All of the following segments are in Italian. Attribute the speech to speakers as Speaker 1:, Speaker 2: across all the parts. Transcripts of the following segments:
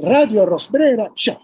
Speaker 1: Radio Rosbrera c'è.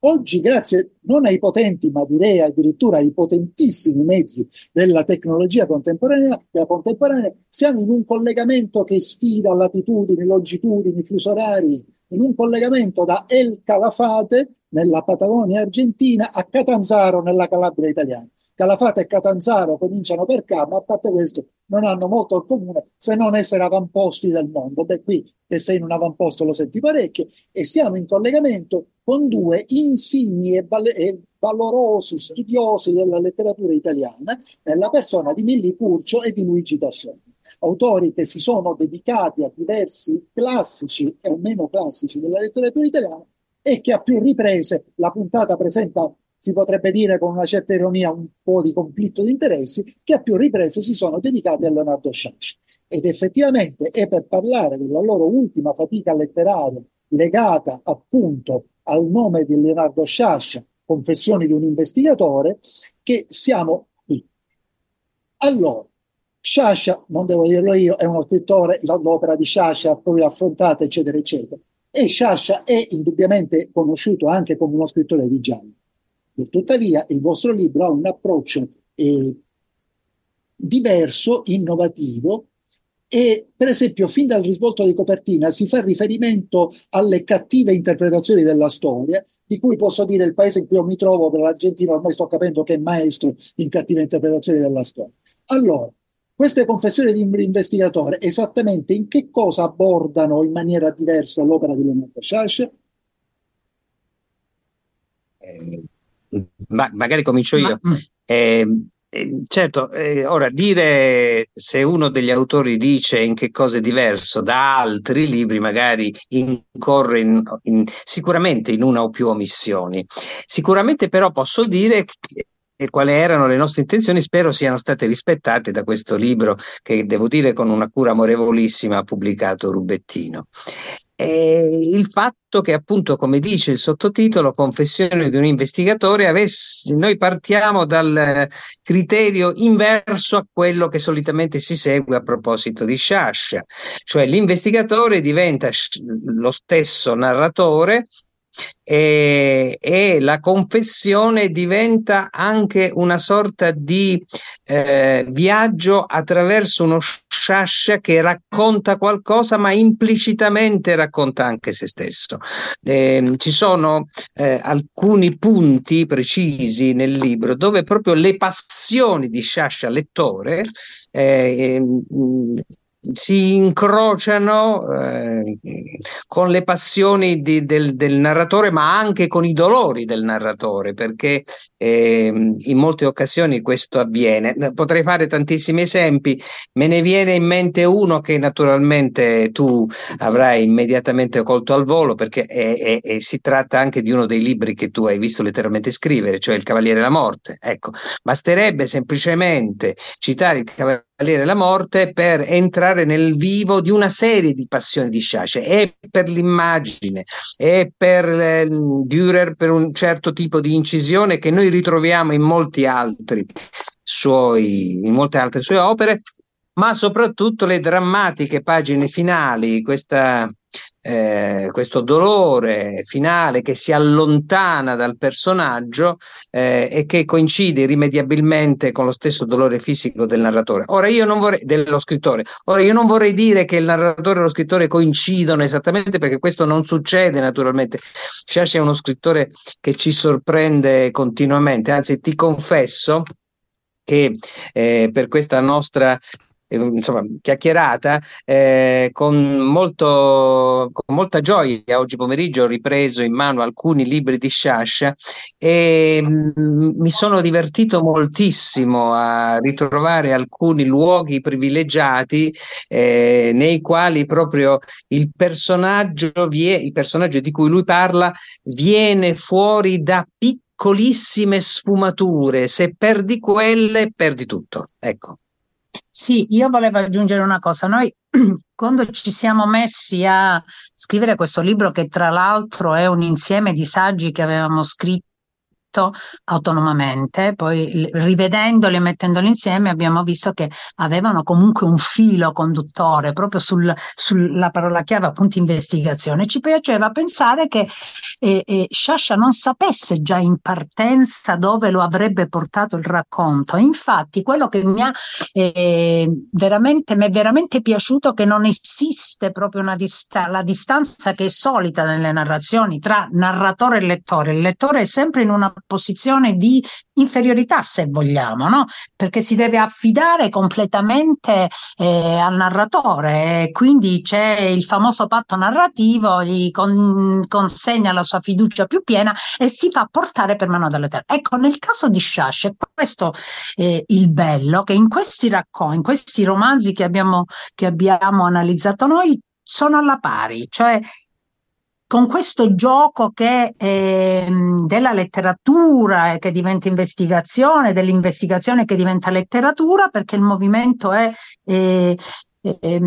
Speaker 1: Oggi, grazie non ai potenti, ma direi addirittura ai potentissimi mezzi della tecnologia contemporanea, contemporanea, siamo in un collegamento che sfida latitudini, longitudini, fusi orari, in un collegamento da El Calafate, nella Patagonia argentina, a Catanzaro, nella Calabria italiana. Calafate e Catanzaro cominciano per K, ma a parte questo non hanno molto in comune se non essere avamposti del mondo. Beh, qui che sei in un avamposto lo senti parecchio e siamo in collegamento con due insigni e, val- e valorosi studiosi della letteratura italiana, nella persona di Milli Curcio e di Luigi Tassoni autori che si sono dedicati a diversi classici e meno classici della letteratura italiana e che a più riprese la puntata presenta si potrebbe dire con una certa ironia un po' di conflitto di interessi, che a più riprese si sono dedicati a Leonardo Sciascia. Ed effettivamente è per parlare della loro ultima fatica letteraria legata appunto al nome di Leonardo Sciascia, Confessioni di un investigatore, che siamo qui. Allora, Sciascia, non devo dirlo io, è uno scrittore, l'opera di Sciascia poi affrontata, eccetera, eccetera. E Sciascia è indubbiamente conosciuto anche come uno scrittore di gialli. Tuttavia, il vostro libro ha un approccio eh, diverso, innovativo, e per esempio fin dal risvolto di copertina si fa riferimento alle cattive interpretazioni della storia, di cui posso dire il paese in cui io mi trovo, per l'Argentina ormai sto capendo che è maestro in cattive interpretazioni della storia. Allora, queste confessioni di investigatore esattamente in che cosa abbordano in maniera diversa l'opera di Leonardo Sciascia?
Speaker 2: Eh, ma, magari comincio io. Ma, mm. ehm, eh, certo, eh, ora dire se uno degli autori dice in che cosa è diverso da altri libri, magari incorre in, in, sicuramente in una o più omissioni. Sicuramente però posso dire che e quali erano le nostre intenzioni, spero siano state rispettate da questo libro che devo dire con una cura amorevolissima ha pubblicato Rubettino. E il fatto che appunto, come dice il sottotitolo, Confessione di un investigatore, avesse, noi partiamo dal criterio inverso a quello che solitamente si segue a proposito di Sciascia, cioè l'investigatore diventa lo stesso narratore e, e, la confessione diventa anche una sorta di eh, viaggio attraverso uno sciascia che racconta qualcosa ma implicitamente racconta anche se stesso. Eh, ci sono eh, alcuni punti precisi nel libro dove proprio le passioni di sciascia lettore eh, si incrociano eh, con le passioni di, del, del, narratore, ma anche con i dolori del narratore, perché eh, in molte occasioni questo avviene. Potrei fare tantissimi esempi, me ne viene in mente uno che naturalmente tu avrai immediatamente colto al volo, perché è, è, è, si tratta anche di uno dei libri che tu hai visto letteralmente scrivere, cioè Il Cavaliere della Morte. Ecco, basterebbe semplicemente citare il Cavaliere della Morte per entrare nel vivo di una serie di passioni di Sciascia, e per l'immagine, e per eh, Dürer per un certo tipo di incisione che noi ritroviamo in molti altri suoi, in molte altre sue opere, ma soprattutto le drammatiche pagine finali, questa, eh, questo dolore finale che si allontana dal personaggio eh, e che coincide irrimediabilmente con lo stesso dolore fisico del narratore. Ora io non vorrei, dello scrittore. Ora io non vorrei dire che il narratore e lo scrittore coincidono esattamente perché questo non succede naturalmente. Sciascia è uno scrittore che ci sorprende continuamente, anzi ti confesso che eh, per questa nostra insomma, chiacchierata eh, con, molto, con molta gioia oggi pomeriggio ho ripreso in mano alcuni libri di Sciascia e mm, mi sono divertito moltissimo a ritrovare alcuni luoghi privilegiati eh, nei quali proprio il personaggio, vie, il personaggio di cui lui parla viene fuori da piccolissime sfumature se perdi quelle perdi tutto ecco
Speaker 3: sì, io volevo aggiungere una cosa. Noi quando ci siamo messi a scrivere questo libro, che tra l'altro è un insieme di saggi che avevamo scritto autonomamente, poi rivedendoli e mettendoli insieme abbiamo visto che avevano comunque un filo conduttore proprio sul, sulla parola chiave appunto investigazione. Ci piaceva pensare che eh, eh, Sciascia non sapesse già in partenza dove lo avrebbe portato il racconto. Infatti quello che mi ha eh, veramente, mi è veramente piaciuto che non esiste proprio una dista- la distanza che è solita nelle narrazioni tra narratore e lettore. Il lettore è sempre in una posizione di inferiorità, se vogliamo, no? Perché si deve affidare completamente eh, al narratore. quindi c'è il famoso patto narrativo, gli con- consegna la sua fiducia più piena e si fa portare per mano dall'Eterno. Ecco, nel caso di Shash, questo è il bello, che in questi racconti, in questi romanzi che abbiamo, che abbiamo analizzato noi, sono alla pari, cioè con questo gioco che è della letteratura che diventa investigazione, dell'investigazione che diventa letteratura, perché il movimento è, è, è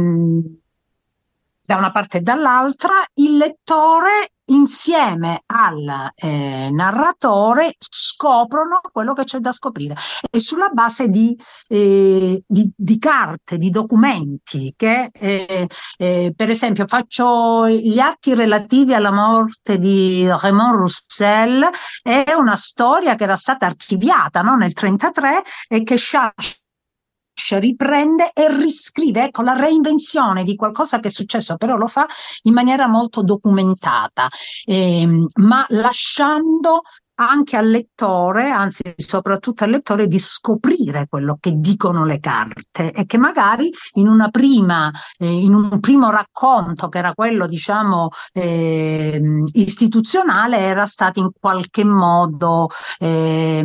Speaker 3: da una parte e dall'altra, il lettore insieme al eh, narratore scoprono quello che c'è da scoprire. E sulla base di, eh, di, di carte, di documenti che eh, eh per esempio faccio gli atti relativi alla morte di Raymond Roussel. È una storia che era stata archiviata no, nel 1933 e che Charles riprende e riscrive, ecco la reinvenzione di qualcosa che è successo, però lo fa in maniera molto documentata, ehm, ma lasciando anche al lettore, anzi soprattutto al lettore, di scoprire quello che dicono le carte e che magari in prima, eh, in un primo racconto che era quello, diciamo, eh, istituzionale, era stato in qualche modo eh,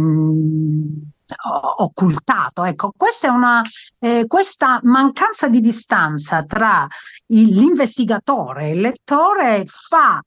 Speaker 3: occultato. Ecco, questa è una eh, questa mancanza di distanza tra il, l'investigatore e il lettore fa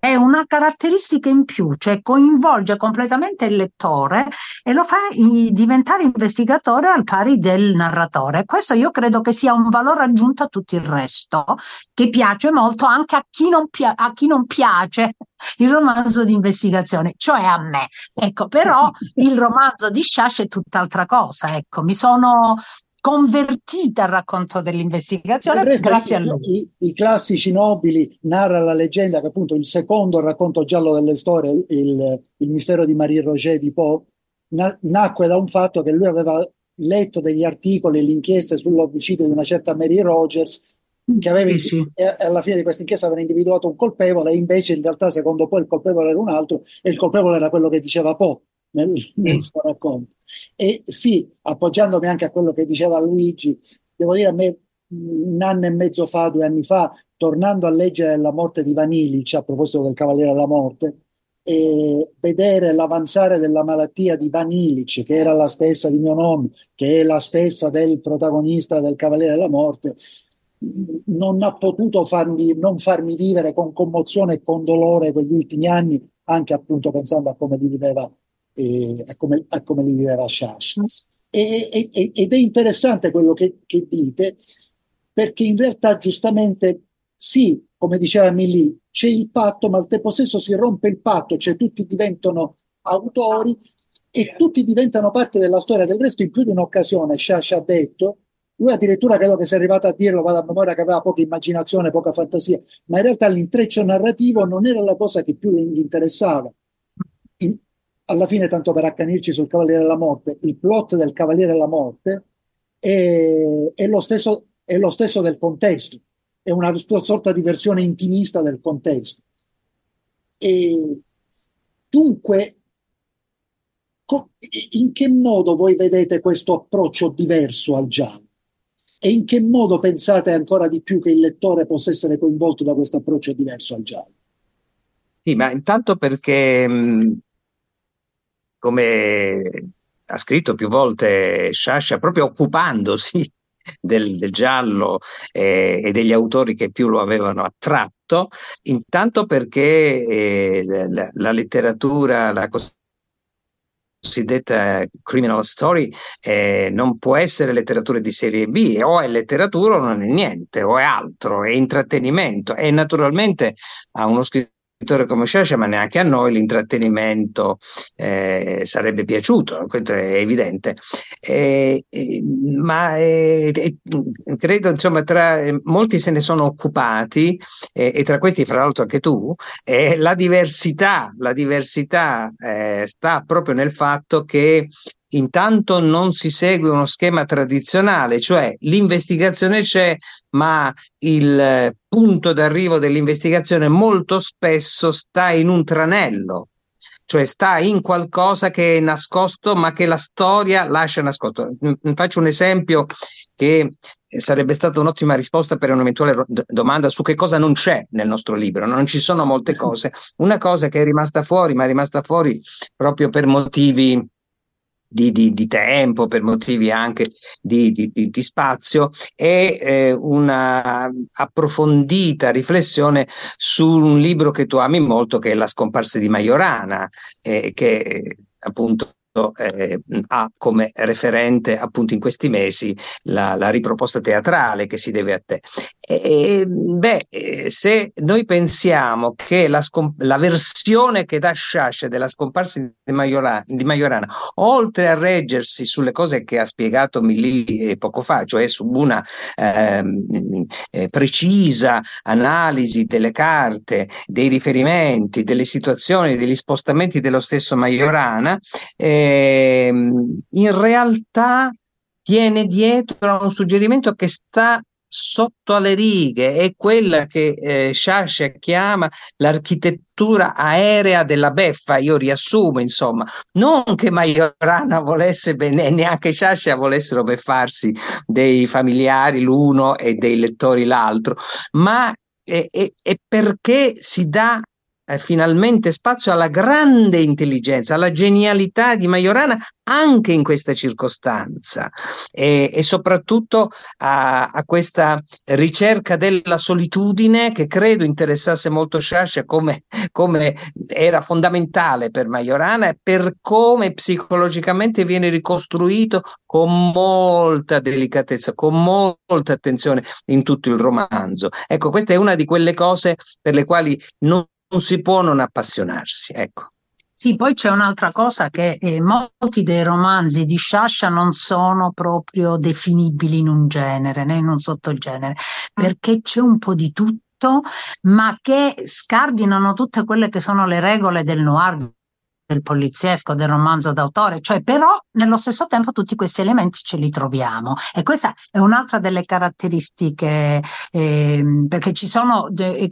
Speaker 3: è una caratteristica in più, cioè coinvolge completamente il lettore e lo fa diventare investigatore al pari del narratore. Questo io credo che sia un valore aggiunto a tutto il resto, che piace molto anche a chi non, pia- a chi non piace il romanzo di investigazione, cioè a me. Ecco, però il romanzo di Shash è tutt'altra cosa. Ecco, mi sono convertita al racconto dell'investigazione grazie a lui.
Speaker 1: I, I, classici nobili narra la leggenda che appunto il secondo racconto giallo delle storie, il, il mistero di Marie Roger di Poe, na, nacque da un fatto che lui aveva letto degli articoli e le inchieste sull'omicidio di una certa Mary Rogers che aveva sì, alla fine di questa inchiesta aveva individuato un colpevole e invece in realtà secondo Poe il colpevole era un altro e il colpevole era quello che diceva Poe nel, nel suo racconto. E sì, appoggiandomi anche a quello che diceva Luigi, devo dire a me un anno e mezzo fa, due anni fa, tornando a leggere La morte di Vanilic a proposito del Cavaliere della Morte, e vedere l'avanzare della malattia di Vanilic, che era la stessa di mio nome, che è la stessa del protagonista del Cavaliere della Morte, non ha potuto farmi, non farmi vivere con commozione e con dolore quegli ultimi anni, anche appunto pensando a come li viveva eh, a, come, a, come, li viveva Shash. Mm. E, e, ed è interessante quello che, che, dite, perché in realtà giustamente sì, come diceva Milly, c'è il patto, ma al tempo stesso si rompe il patto, cioè tutti diventano autori e tutti diventano parte della storia. Del resto, in più di un'occasione, Shash ha detto, lui addirittura credo che sia arrivato a dirlo, vado a memoria che aveva poca immaginazione, poca fantasia, ma in realtà l'intreccio narrativo non era la cosa che più gli interessava. In, alla fine, tanto per accanirci sul Cavaliere della Morte, il plot del Cavaliere della Morte è, è, lo, stesso, è lo stesso del contesto, è una sorta di versione intimista del contesto. E dunque, in che modo voi vedete questo approccio diverso al giallo? E in che modo pensate ancora di più che il lettore possa essere coinvolto da questo approccio diverso al giallo?
Speaker 2: Sì, ma intanto perché mh, come ha scritto più volte Sciascia, proprio occupandosi del, del giallo eh, e degli autori che più lo avevano attratto, intanto perché eh, la, la, letteratura, la cosiddetta criminal story eh, non può essere letteratura di serie B, o è letteratura o non è niente, o è altro, è intrattenimento. E naturalmente a uno scrittore come Sciascia, ma neanche a noi l'intrattenimento eh, sarebbe piaciuto, questo è evidente. Eh, eh, ma eh, credo, insomma, tra molti se ne sono occupati, e tra questi, fra l'altro, anche tu, la diversità, la diversità eh, sta proprio nel fatto che intanto non si segue uno schema tradizionale, cioè l'investigazione c'è, ma il punto d'arrivo dell'investigazione molto spesso sta in un tranello, cioè sta in qualcosa che è nascosto, ma che la storia lascia nascosto. Faccio un esempio che sarebbe stata un'ottima risposta per un'eventuale domanda su che cosa non c'è nel nostro libro. Non ci sono molte cose. Una cosa che è rimasta fuori, ma è rimasta fuori proprio per motivi di, di, di, tempo, per motivi anche di, di spazio, e eh, una approfondita riflessione su un libro che tu ami molto, che è La scomparsa di Majorana, eh, che appunto eh, ha come referente appunto in questi mesi la, la riproposta teatrale che si deve a te. E, beh, eh, se noi pensiamo che la, scom- la versione che dà Sciascia della scomparsa di, Majorana, di Majorana, oltre a reggersi sulle cose che ha spiegato Milì eh, poco fa, cioè su una ehm, eh, precisa analisi delle carte, dei riferimenti, delle situazioni, degli spostamenti dello stesso Majorana, eh, Ehm, in realtà tiene dietro a un suggerimento che sta sotto alle righe, è quella che eh, Sciascia chiama l'architettura aerea della beffa, io riassumo insomma, non che Majorana volesse bene, neanche Sciascia volessero beffarsi dei familiari l'uno e dei lettori l'altro, ma è, è, è perché si dà eh, finalmente spazio alla grande intelligenza, alla genialità di Majorana anche in questa circostanza e, e soprattutto a, a, questa ricerca della solitudine che credo interessasse molto Sciascia come, come era fondamentale per Majorana e per come psicologicamente viene ricostruito con molta delicatezza, con molta attenzione in tutto il romanzo. Ecco, questa è una di quelle cose per le quali non si può non appassionarsi, ecco.
Speaker 3: Sì, poi c'è un'altra cosa che eh, molti dei romanzi di Sciascia non sono proprio definibili in un genere, né in un sottogenere, perché c'è un po' di tutto, ma che scardinano tutte quelle che sono le regole del noir, del poliziesco, del romanzo d'autore, cioè però nello stesso tempo tutti questi elementi ce li troviamo. E questa è un'altra delle caratteristiche eh, perché ci sono de-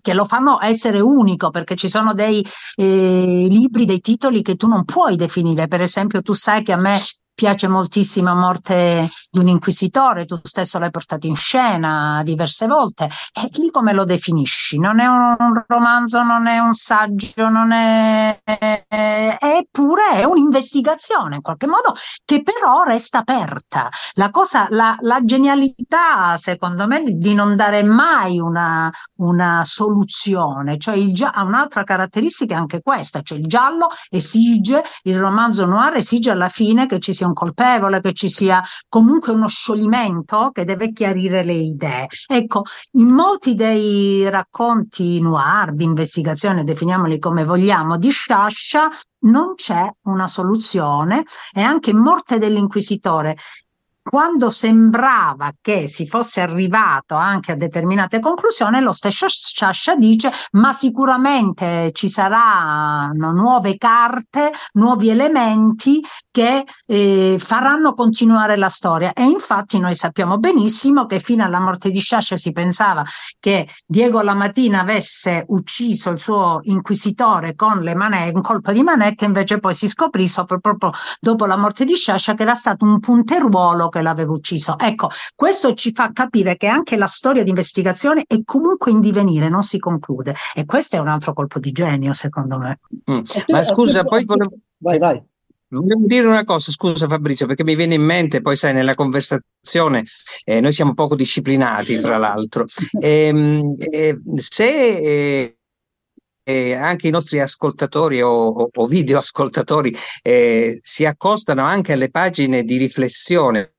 Speaker 3: che lo fanno essere unico perché ci sono dei eh, libri, dei titoli che tu non puoi definire. Per esempio, tu sai che a me piace moltissimo Morte di un inquisitore, tu stesso l'hai portato in scena diverse volte. E lì come lo definisci? Non è un romanzo, non è un saggio, non è... eppure è un'investigazione in qualche modo che però resta aperta. La cosa, la, la genialità, secondo me, di non dare mai una, una soluzione, cioè il ha un'altra caratteristica anche questa, cioè il giallo esige, il romanzo noir esige alla fine che ci sia sia un colpevole, che ci sia comunque uno scioglimento che deve chiarire le idee. Ecco, in molti dei racconti noir, di investigazione, definiamoli come vogliamo, di Sciascia, non c'è una soluzione e anche Morte dell'Inquisitore quando sembrava che si fosse arrivato anche a determinate conclusioni, lo stesso Sciascia dice ma sicuramente ci saranno nuove carte, nuovi elementi che eh, faranno continuare la storia. E infatti noi sappiamo benissimo che fino alla morte di Sciascia si pensava che Diego Lamatina avesse ucciso il suo inquisitore con le manette, un colpo di manetta, invece poi si scoprì proprio dopo la morte di Sciascia che era stato un punteruolo che l'aveva ucciso. Ecco, questo ci fa capire che anche la storia di investigazione è comunque in divenire, non si conclude. E questo è un altro colpo di genio, secondo me.
Speaker 2: Mm. Ma scusa, poi volevo...
Speaker 1: Vai, vai.
Speaker 2: Volevo dire una cosa, scusa Fabrizio, perché mi viene in mente, poi sai, nella conversazione eh, noi siamo poco disciplinati, fra l'altro. Eh, eh, se eh, anche i nostri ascoltatori o, o, o video ascoltatori eh, si accostano anche alle pagine di riflessione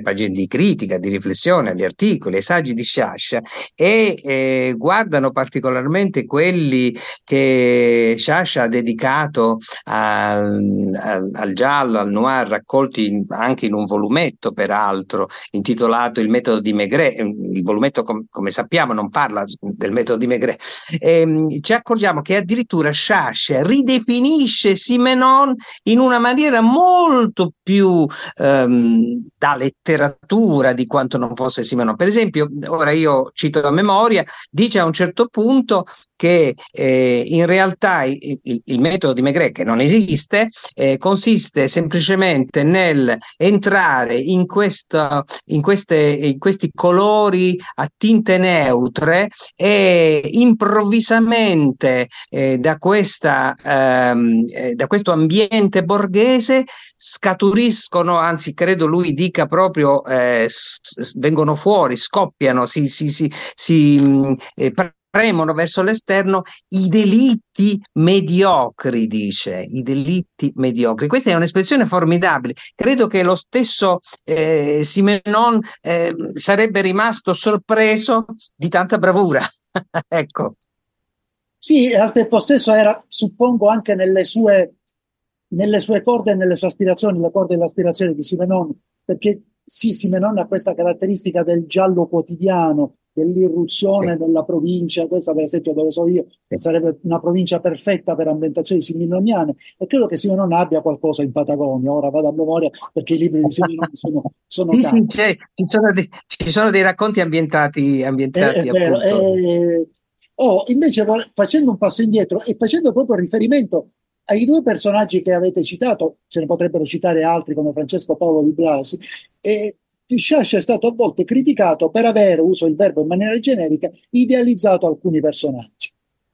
Speaker 2: pagine di critica, di riflessione agli articoli, ai saggi di Sciascia e eh, guardano particolarmente quelli che Sciascia ha dedicato al, al, al, giallo, al noir, raccolti anche in un volumetto peraltro intitolato Il metodo di Maigret, il volumetto com- come sappiamo non parla del metodo di Maigret, e, ehm, ci accorgiamo che addirittura Sciascia ridefinisce Simenon in una maniera molto più ehm, da letteratura di quanto non fosse Simenon. Per esempio, ora io cito la memoria, dice a un certo punto che eh, in realtà il, il, metodo di Maigret, che non esiste, eh, consiste semplicemente nel entrare in, questo, in, queste, in questi colori a tinte neutre e improvvisamente eh, da, questa, ehm, eh, da questo ambiente borghese scaturiscono, anzi credo lui dica proprio, eh, s- vengono fuori, scoppiano, si, si, si, si mm, eh, premono verso l'esterno i delitti mediocri, dice, i delitti mediocri. Questa è un'espressione formidabile. Credo che lo stesso eh, Simenon eh, sarebbe rimasto sorpreso di tanta bravura. ecco.
Speaker 1: Sì, e al tempo stesso era, suppongo, anche nelle sue, nelle sue corde e nelle sue aspirazioni, le corde e le aspirazioni di Simenon, perché sì, Simenon ha questa caratteristica del giallo quotidiano, dell'irruzione sì. nella provincia, questa per esempio dove sono io, sì. sarebbe una provincia perfetta per ambientazioni simenoniane e credo che Simenon abbia qualcosa in Patagonia, ora vado a memoria perché i libri di Simenon sono, sono
Speaker 2: sì, sì ci, sono dei, ci, sono dei, racconti ambientati, ambientati è vero,
Speaker 1: è, oh, invece facendo un passo indietro e facendo proprio riferimento ai due personaggi che avete citato, se ne potrebbero citare altri come Francesco Paolo di Blasi, e Sciascia è stato a volte criticato per aver, uso il verbo in maniera generica, idealizzato alcuni personaggi,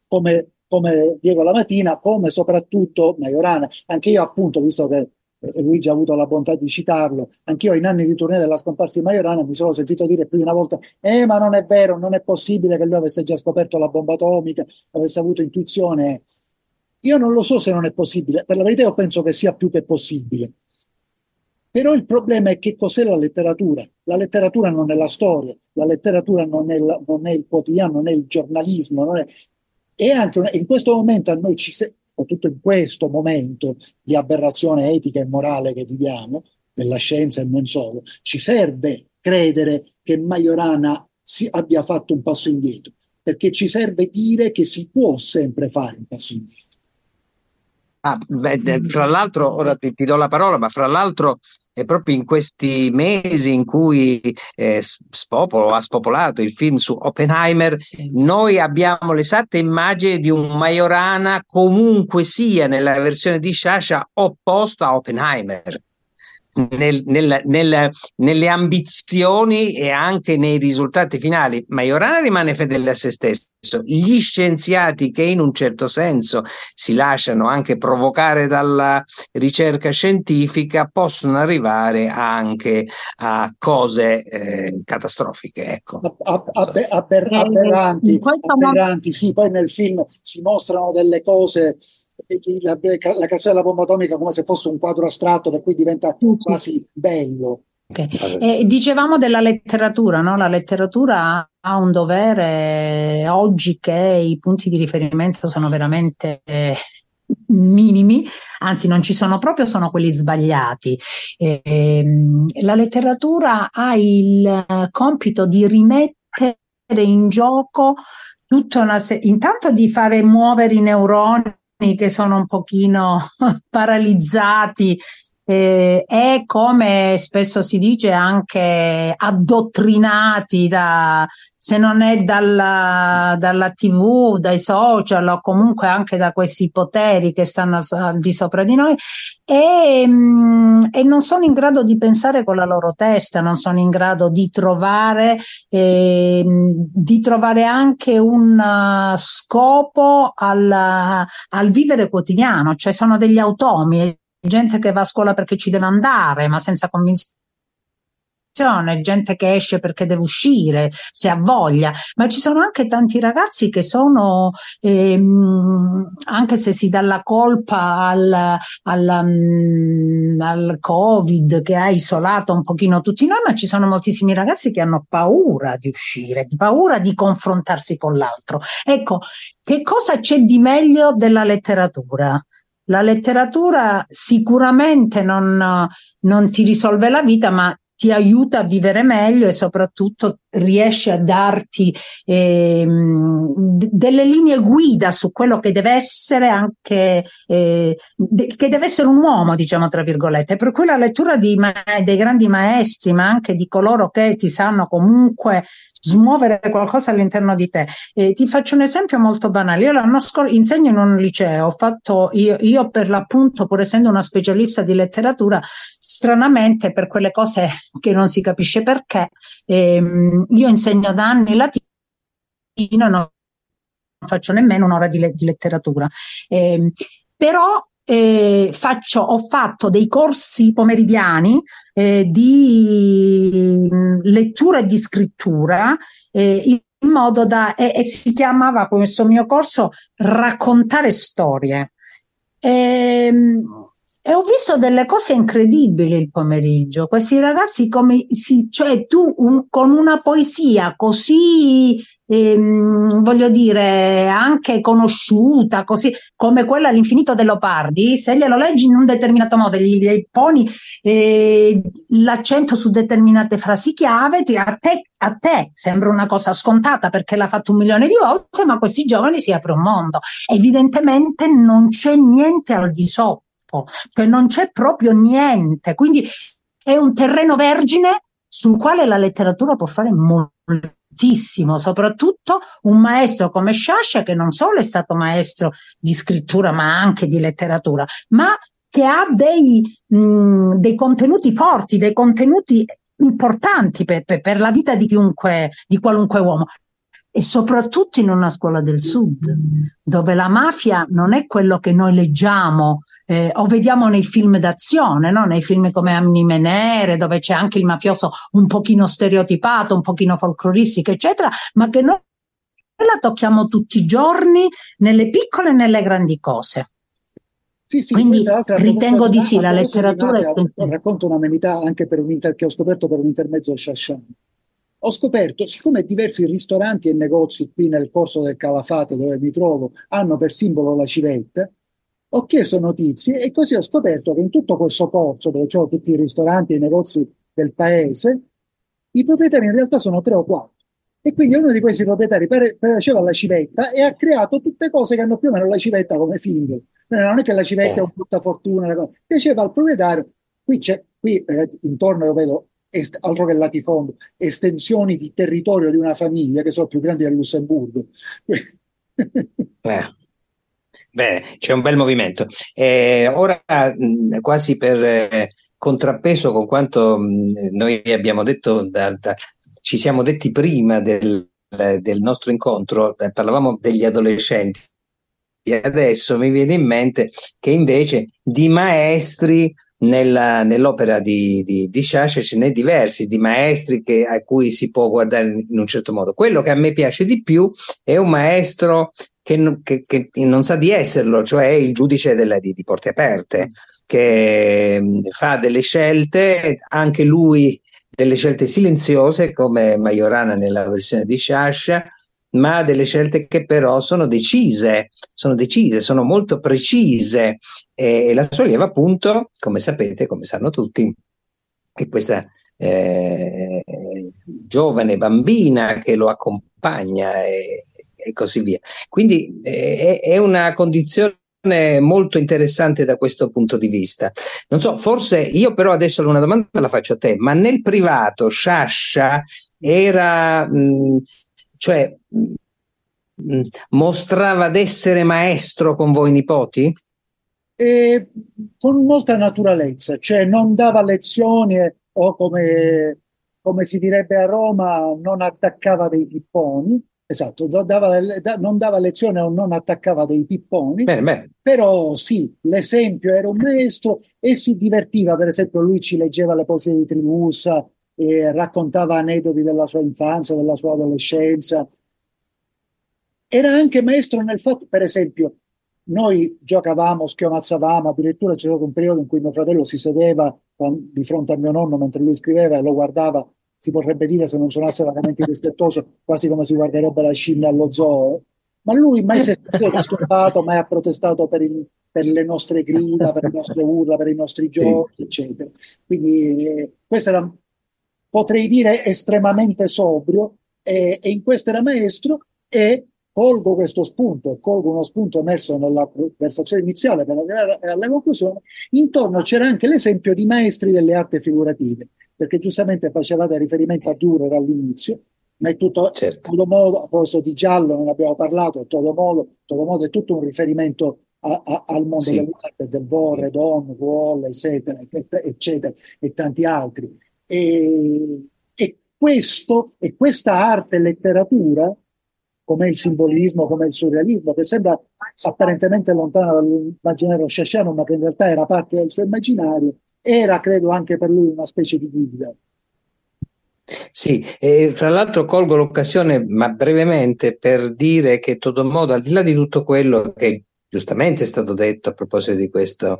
Speaker 1: come, come Diego Lamatina, come soprattutto Majorana. Anche io, appunto, visto che eh, Luigi ha avuto la bontà di citarlo, anch'io in anni di tournée della scomparsa di Majorana mi sono sentito dire più di una volta eh ma non è vero, non è possibile che lui avesse già scoperto la bomba atomica, avesse avuto intuizione. Io non lo so se non è possibile, per la verità io penso che sia più che possibile. Però il problema è che cos'è la letteratura? La letteratura non è la storia, la letteratura non è, la, non è il quotidiano, non è il giornalismo, è, e anche in questo momento a noi ci soprattutto in questo momento di aberrazione etica e morale che viviamo, della scienza e non solo, ci serve credere che Majorana si abbia fatto un passo indietro, perché ci serve dire che si può sempre fare un passo indietro.
Speaker 2: Ah, beh, fra l'altro, ora ti, ti, do la parola, ma fra l'altro è proprio in questi mesi in cui eh, spopolo, ha spopolato il film su Oppenheimer, sì. noi abbiamo l'esatta immagine di un Majorana comunque sia nella versione di Sciascia opposto a Oppenheimer nel, nel, nel, nelle ambizioni e anche nei risultati finali. Majorana rimane fedele a se stesso. Gli scienziati che in un certo senso si lasciano anche provocare dalla ricerca scientifica possono arrivare anche a cose eh, catastrofiche. Ecco.
Speaker 1: Aber, aberranti, aberranti, sì, poi nel film si mostrano delle cose la, la creazione della bomba atomica come se fosse un quadro astratto, per cui diventa quasi bello.
Speaker 3: Okay. Eh, dicevamo della letteratura, no? la letteratura ha un dovere oggi che i punti di riferimento sono veramente eh, minimi, anzi non ci sono proprio, sono quelli sbagliati. Eh, la letteratura ha il compito di rimettere in gioco tutta una serie, intanto di fare muovere i neuroni che sono un pochino paralizzati eh, e come spesso si dice anche addottrinati da, se non è dalla, dalla tv, dai social o comunque anche da questi poteri che stanno al, di sopra di noi e, mh, mm, e, non sono in grado di pensare con la loro testa, non sono in grado di trovare, eh, di trovare anche un uh, scopo al, al vivere quotidiano, cioè sono degli automi gente che va a scuola perché ci deve andare, ma senza convinzione gente che esce perché deve uscire, se ha voglia, ma ci sono anche tanti ragazzi che sono, ehm, anche se si dà la colpa al, al, um, al Covid che ha isolato un pochino tutti noi, ma ci sono moltissimi ragazzi che hanno paura di uscire, paura di confrontarsi con l'altro. Ecco, che cosa c'è di meglio della letteratura? La letteratura sicuramente non, non ti risolve la vita, ma ti aiuta a vivere meglio e soprattutto riesce a darti eh, delle linee guida su quello che deve essere anche eh, de- che deve essere un uomo diciamo tra virgolette. Per cui la lettura ma- dei grandi maestri ma anche di coloro che ti sanno comunque smuovere qualcosa all'interno di te. Eh, ti faccio un esempio molto banale. Io l'anno scorso insegno in un liceo ho fatto io, io per l'appunto pur essendo una specialista di letteratura stranamente per quelle cose che non si capisce perché, ehm, io insegno da anni latino, non faccio nemmeno un'ora di, le- di letteratura, eh, però eh, faccio, ho fatto dei corsi pomeridiani eh, di lettura e di scrittura eh, in modo da, e, si chiamava questo mio corso raccontare storie. Ehm, e ho visto delle cose incredibili il pomeriggio. Questi ragazzi, come si, cioè tu un, con una poesia così, ehm, voglio dire, anche conosciuta, così come quella all'infinito dell'Opardi, se glielo leggi in un determinato modo, gli, gli poni eh, l'accento su determinate frasi chiave, ti, a, te, a te sembra una cosa scontata perché l'ha fatto un milione di volte, ma questi giovani si apre un mondo. Evidentemente non c'è niente al di sopra troppo, cioè non c'è proprio niente, quindi è un terreno vergine sul quale la letteratura può fare moltissimo, soprattutto un maestro come Sciascia che non solo è stato maestro di scrittura ma anche di letteratura, ma che ha dei, mh, dei contenuti forti, dei contenuti importanti per, per, per la vita di chiunque, di qualunque uomo e soprattutto in una scuola del sud, dove la mafia non è quello che noi leggiamo eh, o vediamo nei film d'azione, no? nei film come Anime Nere, dove c'è anche il mafioso un pochino stereotipato, un pochino folcloristico, eccetera, ma che noi la tocchiamo tutti i giorni nelle piccole e nelle grandi cose. Sì, sì, Quindi ritengo di sì, la letteratura...
Speaker 1: Racconto un'amenità anche per un inter- che ho scoperto per un intermezzo Shashan ho scoperto, siccome diversi ristoranti e negozi qui nel corso del Calafate dove mi trovo hanno per simbolo la civetta, ho chiesto notizie e così ho scoperto che in tutto questo corso dove ho tutti i ristoranti e i negozi del paese, i proprietari in realtà sono tre o quattro. E quindi uno di questi proprietari piaceva la civetta e ha creato tutte cose che hanno più o meno la civetta come simbolo. Non è che la civetta è un buttafortuna, piaceva al proprietario. Qui c'è, qui intorno io vedo est- altro che latifondo, estensioni di territorio di una famiglia che sono più grandi del Lussemburgo.
Speaker 2: eh. Bene, c'è un bel movimento. Eh, ora, mh, quasi per eh, contrappeso con quanto mh, noi abbiamo detto, da, da, ci siamo detti prima del, del nostro incontro, eh, parlavamo degli adolescenti. E adesso mi viene in mente che invece di maestri nella, nell'opera di, di, di Sciascia ce n'è diversi, di maestri che, a cui si può guardare in, un certo modo. Quello che a me piace di più è un maestro che, che, che non sa di esserlo, cioè il giudice della, di, di Porte Aperte, che mm, fa delle scelte, anche lui delle scelte silenziose come Majorana nella versione di Sciascia, ma delle scelte che però sono decise, sono decise, sono molto precise e la sua lieva appunto, come sapete, come sanno tutti, è questa eh, giovane bambina che lo accompagna e, e così via. Quindi eh, è una condizione molto interessante da questo punto di vista. Non so, forse io però adesso una domanda la faccio a te, ma nel privato Sciascia era mh, cioè, mh, mm, mostrava d'essere maestro con voi nipoti?
Speaker 1: E con molta naturalezza, cioè non dava lezioni o come, come si direbbe a Roma, non attaccava dei pipponi. Esatto, dava, non dava lezione o non attaccava dei pipponi, bene, bene. però sì, l'esempio era un maestro e si divertiva, per esempio lui ci leggeva le poesie di Tribusa, eh, raccontava aneddoti della sua infanzia, della sua adolescenza. Era anche maestro nel fatto, per esempio, noi giocavamo, schiomazzavamo, addirittura c'è stato un periodo in cui mio fratello si sedeva di fronte a mio nonno mentre lui scriveva e lo guardava, si potrebbe dire se non suonasse vagamente rispettoso, quasi come si guarderebbe la scimmia allo zoo, ma lui mai si è disturbato, mai ha protestato per, il, per, le nostre grida, per le nostre urla, per i nostri giochi, sì. eccetera. Quindi eh, questo era, potrei dire, estremamente sobrio e, e in questo era maestro e colgo questo spunto e colgo uno spunto emerso nella conversazione iniziale per arrivare alla conclusione, intorno c'era anche l'esempio di maestri delle arti figurative, perché giustamente facevate riferimento a Dürer all'inizio, ma è tutto, certo. todo modo, a proposito di giallo non abbiamo parlato, todo modo, todo modo è tutto un riferimento a, a, al mondo sì. dell'arte, del Vorre, Don, Wall, eccetera, eccetera, e tanti altri. E, e questo, e questa arte e letteratura come il simbolismo, come il surrealismo, che sembra apparentemente lontano dall'immaginario sciasciano, ma che in realtà era parte del suo immaginario, era, credo, anche per lui una specie di guida.
Speaker 2: Sì, e fra l'altro colgo l'occasione, ma brevemente, per dire che Todomodo, al di là di tutto quello che giustamente è stato detto a proposito di questo,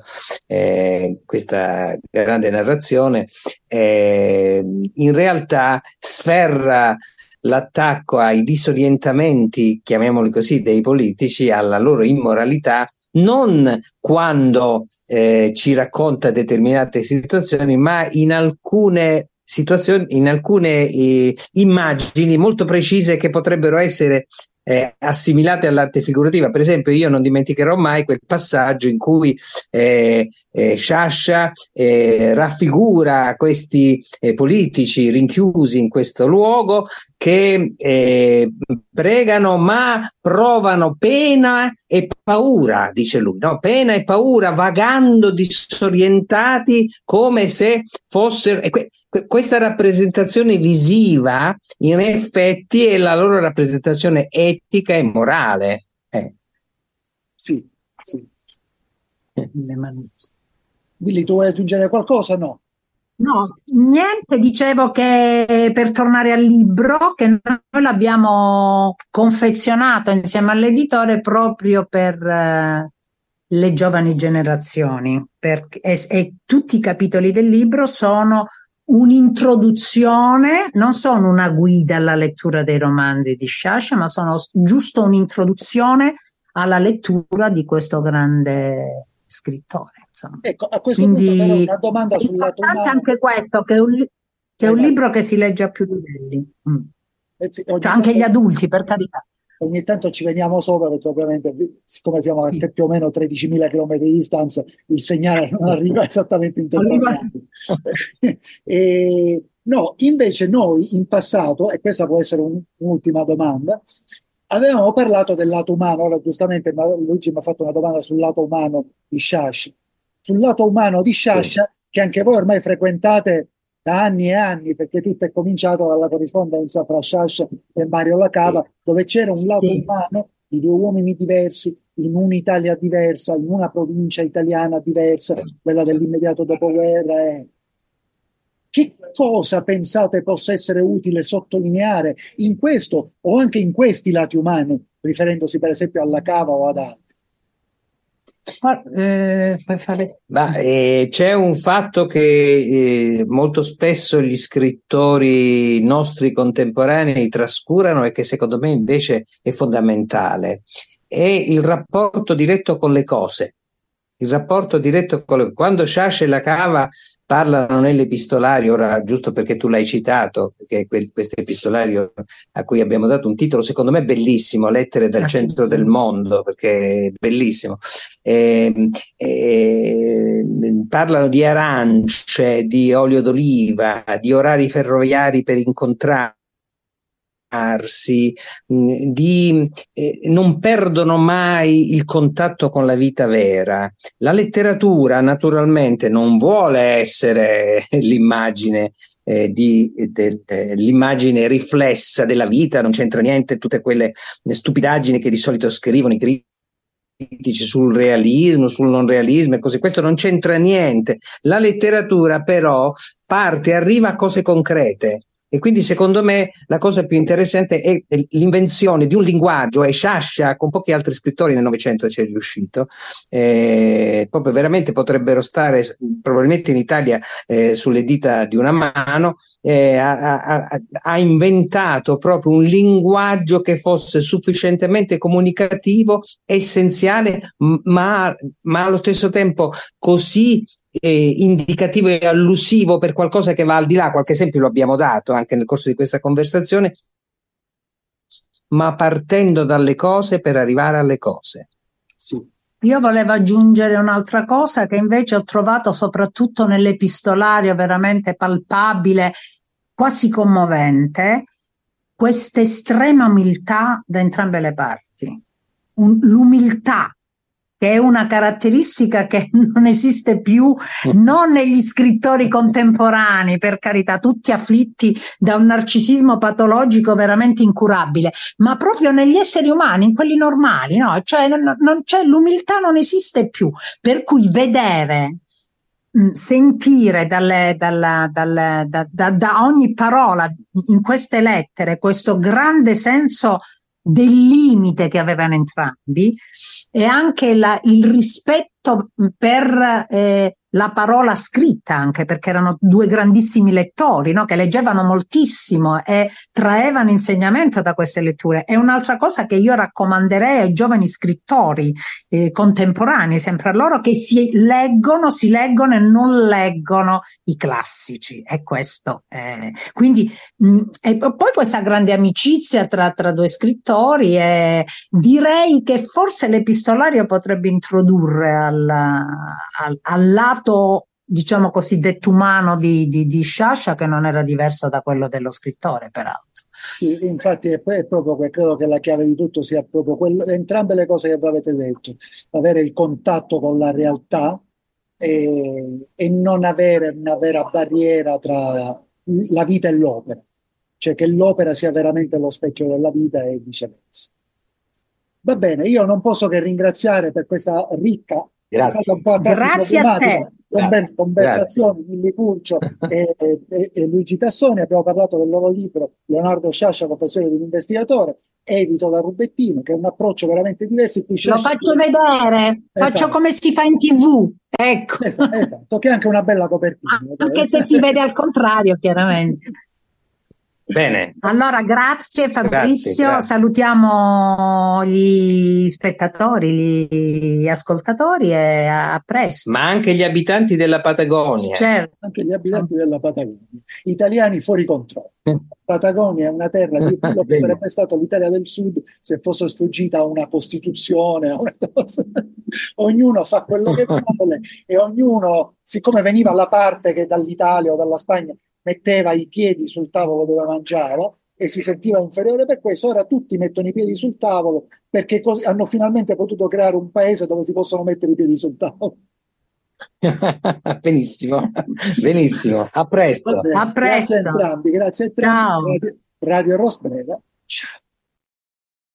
Speaker 2: eh, questa grande narrazione, eh, in realtà sferra l'attacco ai disorientamenti, chiamiamoli così, dei politici, alla loro immoralità, non quando eh, ci racconta determinate situazioni, ma in alcune situazioni, in alcune eh, immagini molto precise che potrebbero essere eh, assimilate all'arte figurativa. Per esempio, io non dimenticherò mai quel passaggio in cui eh, eh, Sciascia eh, raffigura questi eh, politici rinchiusi in questo luogo che eh, pregano ma provano pena e paura, dice lui, no? pena e paura vagando disorientati come se fossero... Que- questa rappresentazione visiva in effetti è la loro rappresentazione etica e morale. Eh.
Speaker 1: Sì, sì. Billy, tu vuoi aggiungere qualcosa? No.
Speaker 3: No, niente, dicevo che per tornare al libro, che noi l'abbiamo confezionato insieme all'editore proprio per eh, le giovani generazioni, perché, e, e tutti i capitoli del libro sono un'introduzione, non sono una guida alla lettura dei romanzi di Sciascia, ma sono giusto un'introduzione alla lettura di questo grande scrittore. Insomma.
Speaker 1: Ecco, a questo Quindi, punto però una domanda sul lato umano.
Speaker 3: anche questo, che è un, che è un libro che si legge a più livelli. Mm. Eh sì, cioè, anche gli adulti, per carità.
Speaker 1: Ogni tanto ci veniamo sopra perché ovviamente, siccome siamo a più o meno 13.000 km di distanza, il segnale non arriva esattamente in tempo e, No, invece noi in passato, e questa può essere un, un'ultima domanda, Avevamo parlato del lato umano, ora giustamente Luigi mi ha fatto una domanda sul lato umano di Sciascia. Sul lato umano di Sciascia, che anche voi ormai frequentate da anni e anni, perché tutto è cominciato dalla corrispondenza fra Sciascia e Mario Lacava, dove c'era un lato umano di due uomini diversi, in un'Italia diversa, in una provincia italiana diversa, quella dell'immediato dopoguerra. Eh. Che cosa pensate possa essere utile sottolineare in questo o anche in questi lati umani, riferendosi per esempio alla cava o ad altri?
Speaker 2: Eh, fare... Ma, eh, c'è un fatto che eh, molto spesso gli scrittori nostri contemporanei trascurano e che secondo me invece è fondamentale, è il rapporto diretto con le cose. Il rapporto diretto con le... Quando Sciascia e la cava parlano nell'epistolario, ora giusto perché tu l'hai citato, che è questo epistolario a cui abbiamo dato un titolo secondo me bellissimo, Lettere dal centro del mondo, perché è bellissimo. E, ehm, e, parlano di arance, di olio d'oliva, di orari ferroviari per incontrare di, eh, non perdono mai il contatto con la vita vera. La letteratura naturalmente non vuole essere l'immagine eh, di, de, de, l'immagine riflessa della vita, non c'entra niente tutte quelle stupidaggini che di solito scrivono i critici sul realismo, sul non realismo e così. Questo non c'entra niente. La letteratura però parte, arriva a cose concrete. E quindi secondo me la cosa più interessante è l'invenzione di un linguaggio, e Sciascia con pochi altri scrittori nel Novecento ci è riuscito, eh, proprio veramente potrebbero stare probabilmente in Italia eh, sulle dita di una mano, eh, ha, ha, ha, inventato proprio un linguaggio che fosse sufficientemente comunicativo, essenziale, ma, ma allo stesso tempo così eh, indicativo e allusivo per qualcosa che va al di là, qualche esempio lo abbiamo dato anche nel corso di questa conversazione, ma partendo dalle cose per arrivare alle cose.
Speaker 3: Sì. Io volevo aggiungere un'altra cosa che invece ho trovato soprattutto nell'epistolario veramente palpabile, quasi commovente, questa estrema umiltà da entrambe le parti. Un, l'umiltà che è una caratteristica che non esiste più mm. non negli scrittori contemporanei, per carità, tutti afflitti da un narcisismo patologico veramente incurabile, ma proprio negli esseri umani, in quelli normali, no? Cioè, non, non c'è, l'umiltà non esiste più, per cui vedere mm, sentire dalle, dalla, dalla, da, da, da, ogni parola in queste lettere questo grande senso del limite che avevano entrambi e anche la, il rispetto per eh, la parola scritta anche perché erano due grandissimi lettori no? che leggevano moltissimo e traevano insegnamento da queste letture. È un'altra cosa che io raccomanderei ai giovani scrittori eh, contemporanei, sempre a loro, che si leggono, si leggono e non leggono i classici. È questo. Eh. Quindi, mh, e poi questa grande amicizia tra, tra due scrittori e direi che forse l'epistolario potrebbe introdurre al, al, al lato diciamo così umano di, di, di Sciascia che non era diverso da quello dello scrittore peraltro.
Speaker 1: Sì, infatti è, è proprio che credo che la chiave di tutto sia proprio quello, entrambe le cose che voi avete detto, avere il contatto con la realtà e, e non avere una vera barriera tra la vita e l'opera, cioè che l'opera sia veramente lo specchio della vita e viceversa. Va bene, io non posso che ringraziare per questa ricca
Speaker 3: Grazie. È stato un po' Grazie a te.
Speaker 1: Conver- conversazioni di Licurcio e, e, e, Luigi Tassoni. Abbiamo parlato del loro libro Leonardo Sciascia, Confessione di un investigatore, edito da Rubettino, che è un approccio veramente diverso.
Speaker 3: Lo faccio vedere, esatto. faccio come si fa in tv. Ecco.
Speaker 1: Esatto, esatto, che è anche una bella copertina.
Speaker 3: Anche se si vede al contrario, chiaramente.
Speaker 2: Bene.
Speaker 3: Allora, grazie Fabrizio, grazie, grazie. salutiamo gli spettatori, gli ascoltatori e a presto.
Speaker 2: Ma anche gli abitanti della Patagonia.
Speaker 1: Certo. Anche gli abitanti della Patagonia. Italiani fuori controllo. Patagonia è una terra di quello che sarebbe stato l'Italia del Sud se fosse sfuggita a una Costituzione. Una ognuno fa quello che vuole e ognuno, siccome veniva alla parte che dall'Italia o dalla Spagna metteva i piedi sul tavolo dove mangiava e si sentiva inferiore per questo, ora tutti mettono i piedi sul tavolo perché così hanno finalmente potuto creare un paese dove si possono mettere i piedi sul tavolo.
Speaker 2: benissimo, benissimo, a presto.
Speaker 3: a presto.
Speaker 1: Grazie a entrambi, grazie a entrambi. Radio, Radio Rosbreda. Ciao.